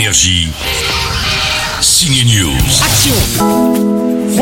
Énergie. Signe News.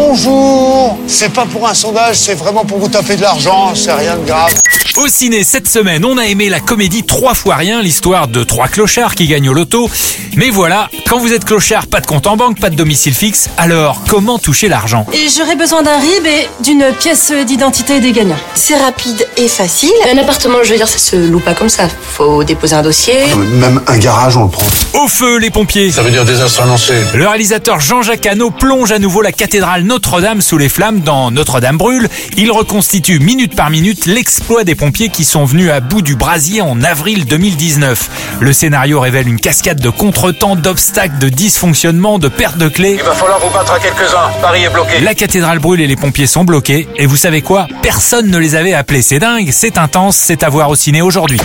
Bonjour C'est pas pour un sondage, c'est vraiment pour vous taper de l'argent, c'est rien de grave. Au ciné, cette semaine, on a aimé la comédie Trois fois rien, l'histoire de trois clochards qui gagnent au loto. Mais voilà, quand vous êtes clochard, pas de compte en banque, pas de domicile fixe, alors comment toucher l'argent? Et j'aurais besoin d'un RIB et d'une pièce d'identité des gagnants. C'est rapide et facile. Un appartement, je veux dire, ça se loue pas comme ça. Faut déposer un dossier. Même un garage, on le prend. Au feu, les pompiers Ça veut dire désastre annoncé. Le réalisateur Jean-Jacques Hano plonge à nouveau la cathédrale Notre-Dame sous les flammes dans Notre-Dame brûle. Il reconstitue minute par minute l'exploit des pompiers qui sont venus à bout du brasier en avril 2019. Le scénario révèle une cascade de contretemps, d'obstacles, de dysfonctionnements, de pertes de clés. Il va falloir vous battre à quelques-uns. Paris est bloqué. La cathédrale brûle et les pompiers sont bloqués. Et vous savez quoi? Personne ne les avait appelés. C'est dingue, c'est intense, c'est à voir au ciné aujourd'hui.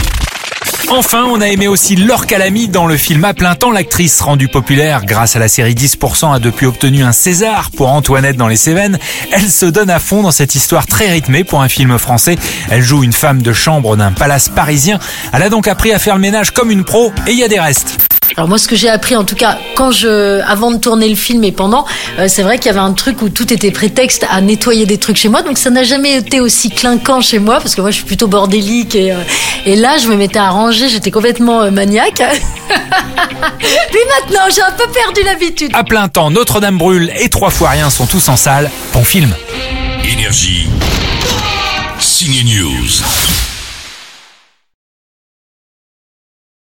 Enfin, on a aimé aussi Laure Calamy dans le film À plein temps. L'actrice rendue populaire grâce à la série 10% a depuis obtenu un César pour Antoinette dans les Cévennes. Elle se donne à fond dans cette histoire très rythmée pour un film français. Elle joue une femme de chambre d'un palace parisien. Elle a donc appris à faire le ménage comme une pro et il y a des restes. Alors moi, ce que j'ai appris, en tout cas, quand je, avant de tourner le film et pendant, euh, c'est vrai qu'il y avait un truc où tout était prétexte à nettoyer des trucs chez moi. Donc ça n'a jamais été aussi clinquant chez moi parce que moi, je suis plutôt bordélique et, euh, et là, je me mettais à ranger. J'étais complètement euh, maniaque. Puis maintenant, j'ai un peu perdu l'habitude. À plein temps, Notre-Dame brûle et Trois fois rien sont tous en salle. Bon film. Énergie. Signe News.